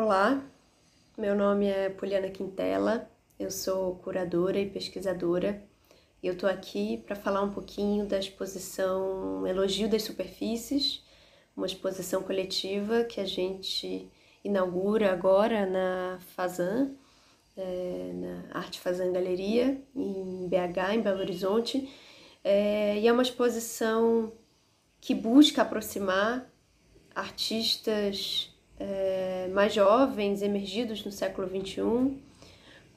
Olá, meu nome é Poliana Quintela, eu sou curadora e pesquisadora e eu estou aqui para falar um pouquinho da exposição Elogio das Superfícies, uma exposição coletiva que a gente inaugura agora na Fazan, é, na Arte Fazan Galeria, em BH, em Belo Horizonte, é, e é uma exposição que busca aproximar artistas é, mais jovens, emergidos no século XXI,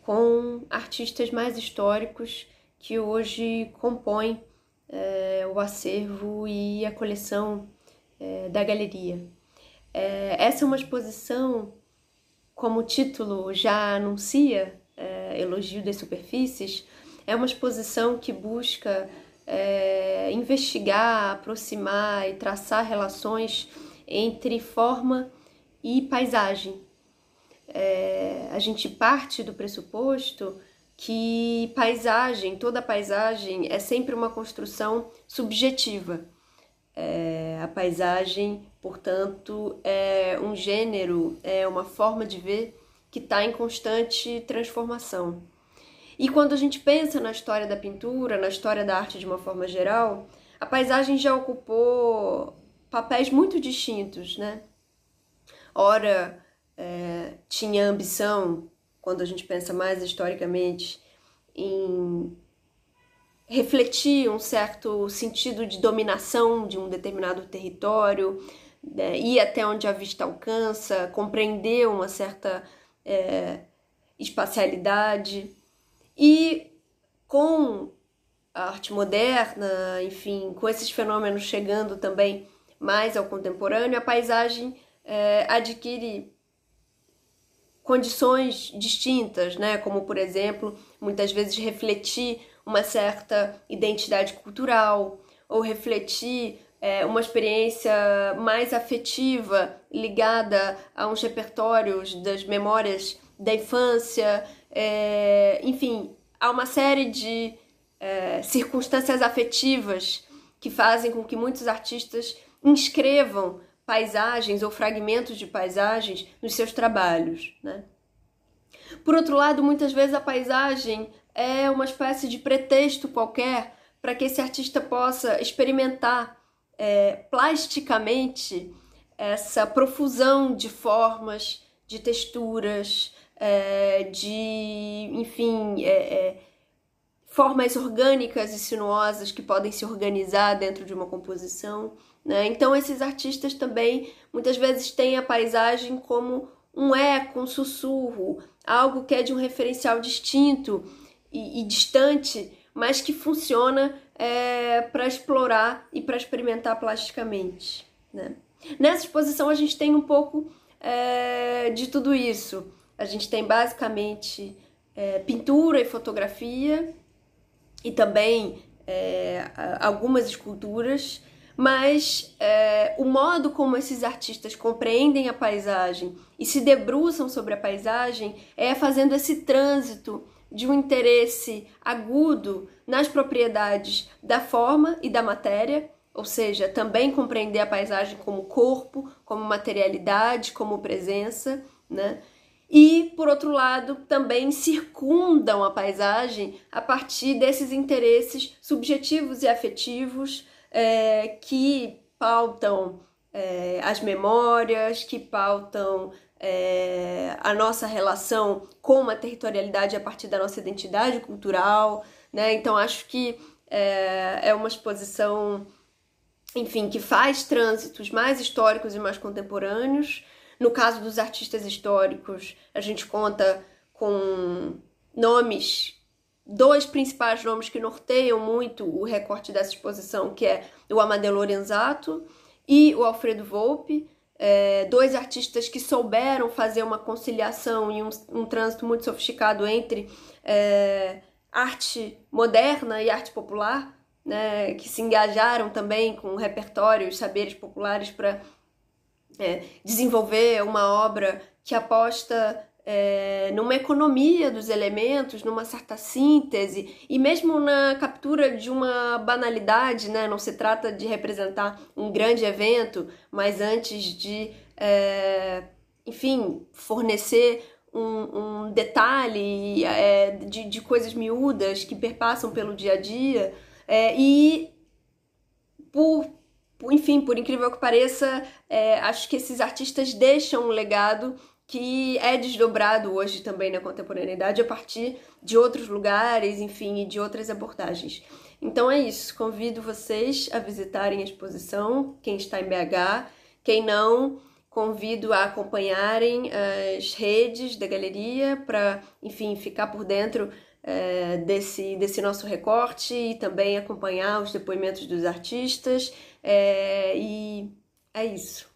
com artistas mais históricos que hoje compõem é, o acervo e a coleção é, da galeria. Essa é uma exposição, como o título já anuncia, Elogio das Superfícies, é uma exposição que busca é, investigar, aproximar e traçar relações entre forma e paisagem. É, a gente parte do pressuposto que paisagem, toda paisagem é sempre uma construção subjetiva. É, a paisagem, portanto, é um gênero, é uma forma de ver que está em constante transformação. E quando a gente pensa na história da pintura, na história da arte de uma forma geral, a paisagem já ocupou papéis muito distintos, né? Ora é, tinha ambição, quando a gente pensa mais historicamente, em refletir um certo sentido de dominação de um determinado território, né, ir até onde a vista alcança, compreender uma certa é, espacialidade. E com a arte moderna, enfim, com esses fenômenos chegando também mais ao contemporâneo, a paisagem é, adquire condições distintas, né? Como por exemplo, muitas vezes refletir uma certa identidade cultural ou refletir é, uma experiência mais afetiva ligada a uns repertórios das memórias da infância, é, enfim, há uma série de é, circunstâncias afetivas que fazem com que muitos artistas inscrevam paisagens ou fragmentos de paisagens nos seus trabalhos. Né? Por outro lado, muitas vezes a paisagem é uma espécie de pretexto qualquer para que esse artista possa experimentar é, plasticamente essa profusão de formas, de texturas, é, de, enfim, é, é formas orgânicas e sinuosas que podem se organizar dentro de uma composição. Né? Então, esses artistas também muitas vezes têm a paisagem como um eco, um sussurro, algo que é de um referencial distinto e, e distante, mas que funciona é, para explorar e para experimentar plasticamente. Né? Nessa exposição, a gente tem um pouco é, de tudo isso. A gente tem basicamente é, pintura e fotografia, e também é, algumas esculturas mas é, o modo como esses artistas compreendem a paisagem e se debruçam sobre a paisagem é fazendo esse trânsito de um interesse agudo nas propriedades da forma e da matéria, ou seja, também compreender a paisagem como corpo, como materialidade, como presença, né? E, por outro lado, também circundam a paisagem a partir desses interesses subjetivos e afetivos é, que pautam é, as memórias, que pautam é, a nossa relação com a territorialidade a partir da nossa identidade cultural, né? Então acho que é, é uma exposição, enfim, que faz trânsitos mais históricos e mais contemporâneos. No caso dos artistas históricos, a gente conta com nomes dois principais nomes que norteiam muito o recorte dessa exposição, que é o Amadeu Lorenzato e o Alfredo Volpe, é, dois artistas que souberam fazer uma conciliação e um, um trânsito muito sofisticado entre é, arte moderna e arte popular, né, que se engajaram também com repertórios, saberes populares para é, desenvolver uma obra que aposta é, numa economia dos elementos, numa certa síntese e mesmo na captura de uma banalidade, né? Não se trata de representar um grande evento, mas antes de é, enfim, fornecer um, um detalhe é, de, de coisas miúdas que perpassam pelo dia a dia é, e por, enfim, por incrível que pareça, é, acho que esses artistas deixam um legado que é desdobrado hoje também na contemporaneidade a partir de outros lugares, enfim, e de outras abordagens. Então é isso, convido vocês a visitarem a exposição, quem está em BH, quem não, convido a acompanharem as redes da galeria para, enfim, ficar por dentro é, desse, desse nosso recorte e também acompanhar os depoimentos dos artistas. É, e é isso.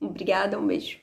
Obrigada, um beijo.